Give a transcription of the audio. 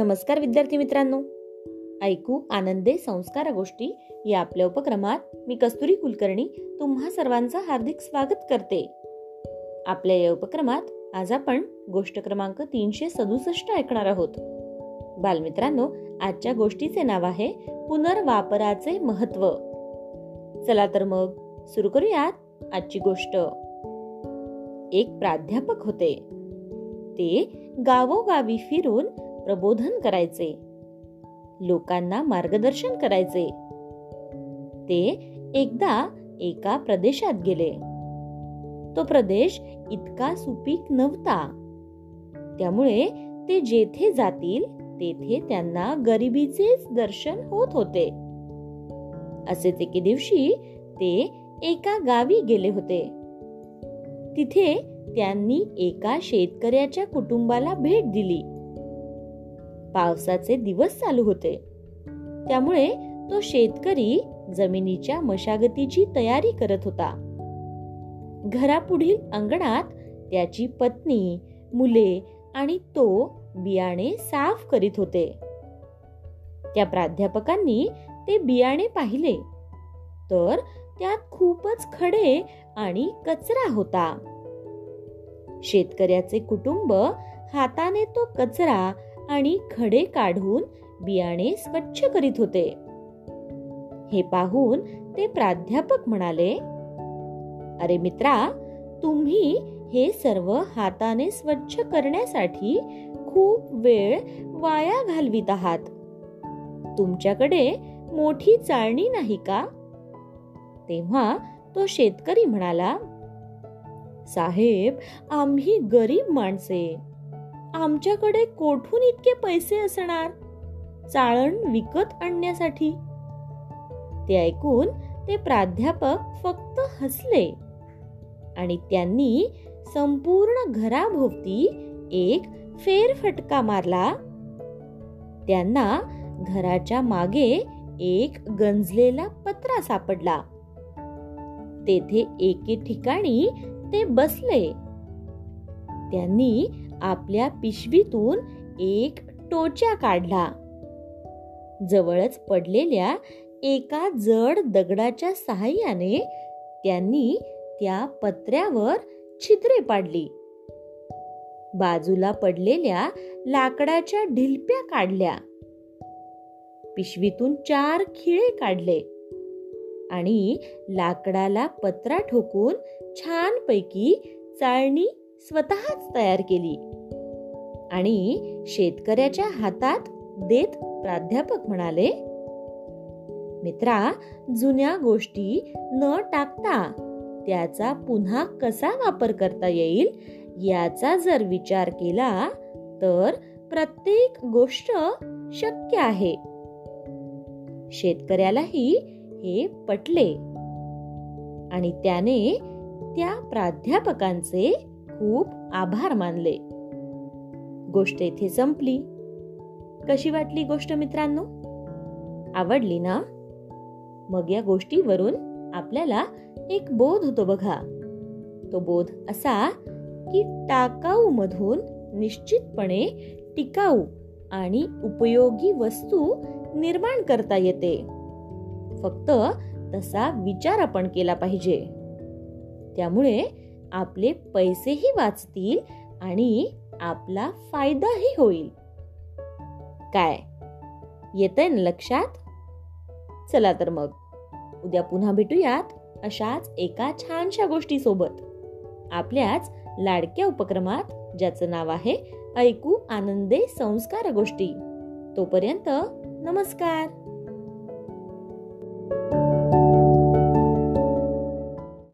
नमस्कार विद्यार्थी मित्रांनो. ऐकू आनंदे संस्कार गोष्टी या आपल्या उपक्रमात मी कस्तुरी कुलकर्णी तुम्हा सर्वांचं हार्दिक स्वागत करते. आपल्या या उपक्रमात आज आपण गोष्ट क्रमांक तीनशे सदुसष्ट ऐकणार आहोत. बालमित्रांनो आजच्या गोष्टीचे नाव आहे पुनर्वापराचे महत्त्व. चला तर मग सुरू करूयात आजची गोष्ट. एक प्राध्यापक होते. ते गावोगावी फिरून प्रबोधन करायचे. लोकांना मार्गदर्शन करायचे. ते एकदा एका प्रदेशात गेले. तो प्रदेश इतका सुपीक नव्हता. त्यामुळे ते जेथे जातील तेथे त्यांना गरिबीचेच दर्शन होत होते. असेच एके दिवशी ते एका गावी गेले होते. तिथे त्यांनी एका शेतकऱ्याच्या कुटुंबाला भेट दिली. पावसाचे दिवस चालू होते. त्यामुळे तो शेतकरी जमिनीच्या मशागतीची तयारी करत होता. घरापुढील अंगणात त्याची पत्नी मुले आणि तो बियाणे साफ करीत होते. त्या प्राध्यापकांनी ते बियाणे पाहिले. तर त्यात खूपच खडे आणि कचरा होता. शेतकऱ्याचे कुटुंब हाताने तो कचरा आणि खडे काढून बियाणे स्वच्छ करीत होते. हे पाहून ते प्राध्यापक म्हणाले अरे मित्रा तुम्ही हे सर्व हाताने स्वच्छ करण्यासाठी खूप वेळ वाया घालवित आहात. तुमच्याकडे मोठी चाळणी नाही का? तेव्हा तो शेतकरी म्हणाला साहेब आम्ही गरीब माणसे. आमच्याकडे कोठून इतके पैसे असणार? चाळण विकत आणण्यासाठी. ते ऐकून ते प्राध्यापक फक्त हसले आणि त्यांनी संपूर्ण घराभोवती एक फेरफटका मारला. त्यांना घराच्या मागे एक गंजलेला पत्रा सापडला. तेथे एके ठिकाणी ते बसले. त्यांनी आपल्या पिशवीतून एक टोच्या काढला. जवळच पडलेल्या एका जड दगडाच्या सहाय्याने त्यांनी त्या पत्र्यावर छिद्रे पाडली. बाजूला पडलेल्या लाकडाच्या ढिलप्या काढल्या. पिशवीतून चार खिळे काढले आणि लाकडाला पत्रा ठोकून छानपैकी चाळणी स्वतःच तयार केली. आणि शेतकऱ्याच्या हातात देत प्राध्यापक म्हणाले मित्रा जुन्या गोष्टी न टाकता त्याचा पुन्हा कसा वापर करता येईल याचा जर विचार केला तर प्रत्येक गोष्ट शक्य आहे. शेतकऱ्यालाही हे पटले आणि त्याने त्या प्राध्यापकांचे खूप आभार मानले. गोष्ट इथे संपली. कशी वाटली गोष्ट मित्रांनो? आवडली ना? मग या गोष्टीवरून आपल्याला एक बोध होतो बघा. तो बोध असा की टाकाऊ मधून निश्चितपणे टिकाऊ आणि उपयोगी वस्तू निर्माण करता येते. फक्त तसा विचार आपण केला पाहिजे. त्यामुळे आपले पैसेही वाचतील आणि आपला फायदाही होईल. काय? येतंय ना लक्षात? चला तर मग. उद्या पुन्हा भेटूयात अशाच एका छानशा गोष्टी सोबत आपल्याच लाडक्या उपक्रमात ज्याचं नाव आहे ऐकू आनंदे संस्कार गोष्टी. तोपर्यंत नमस्कार.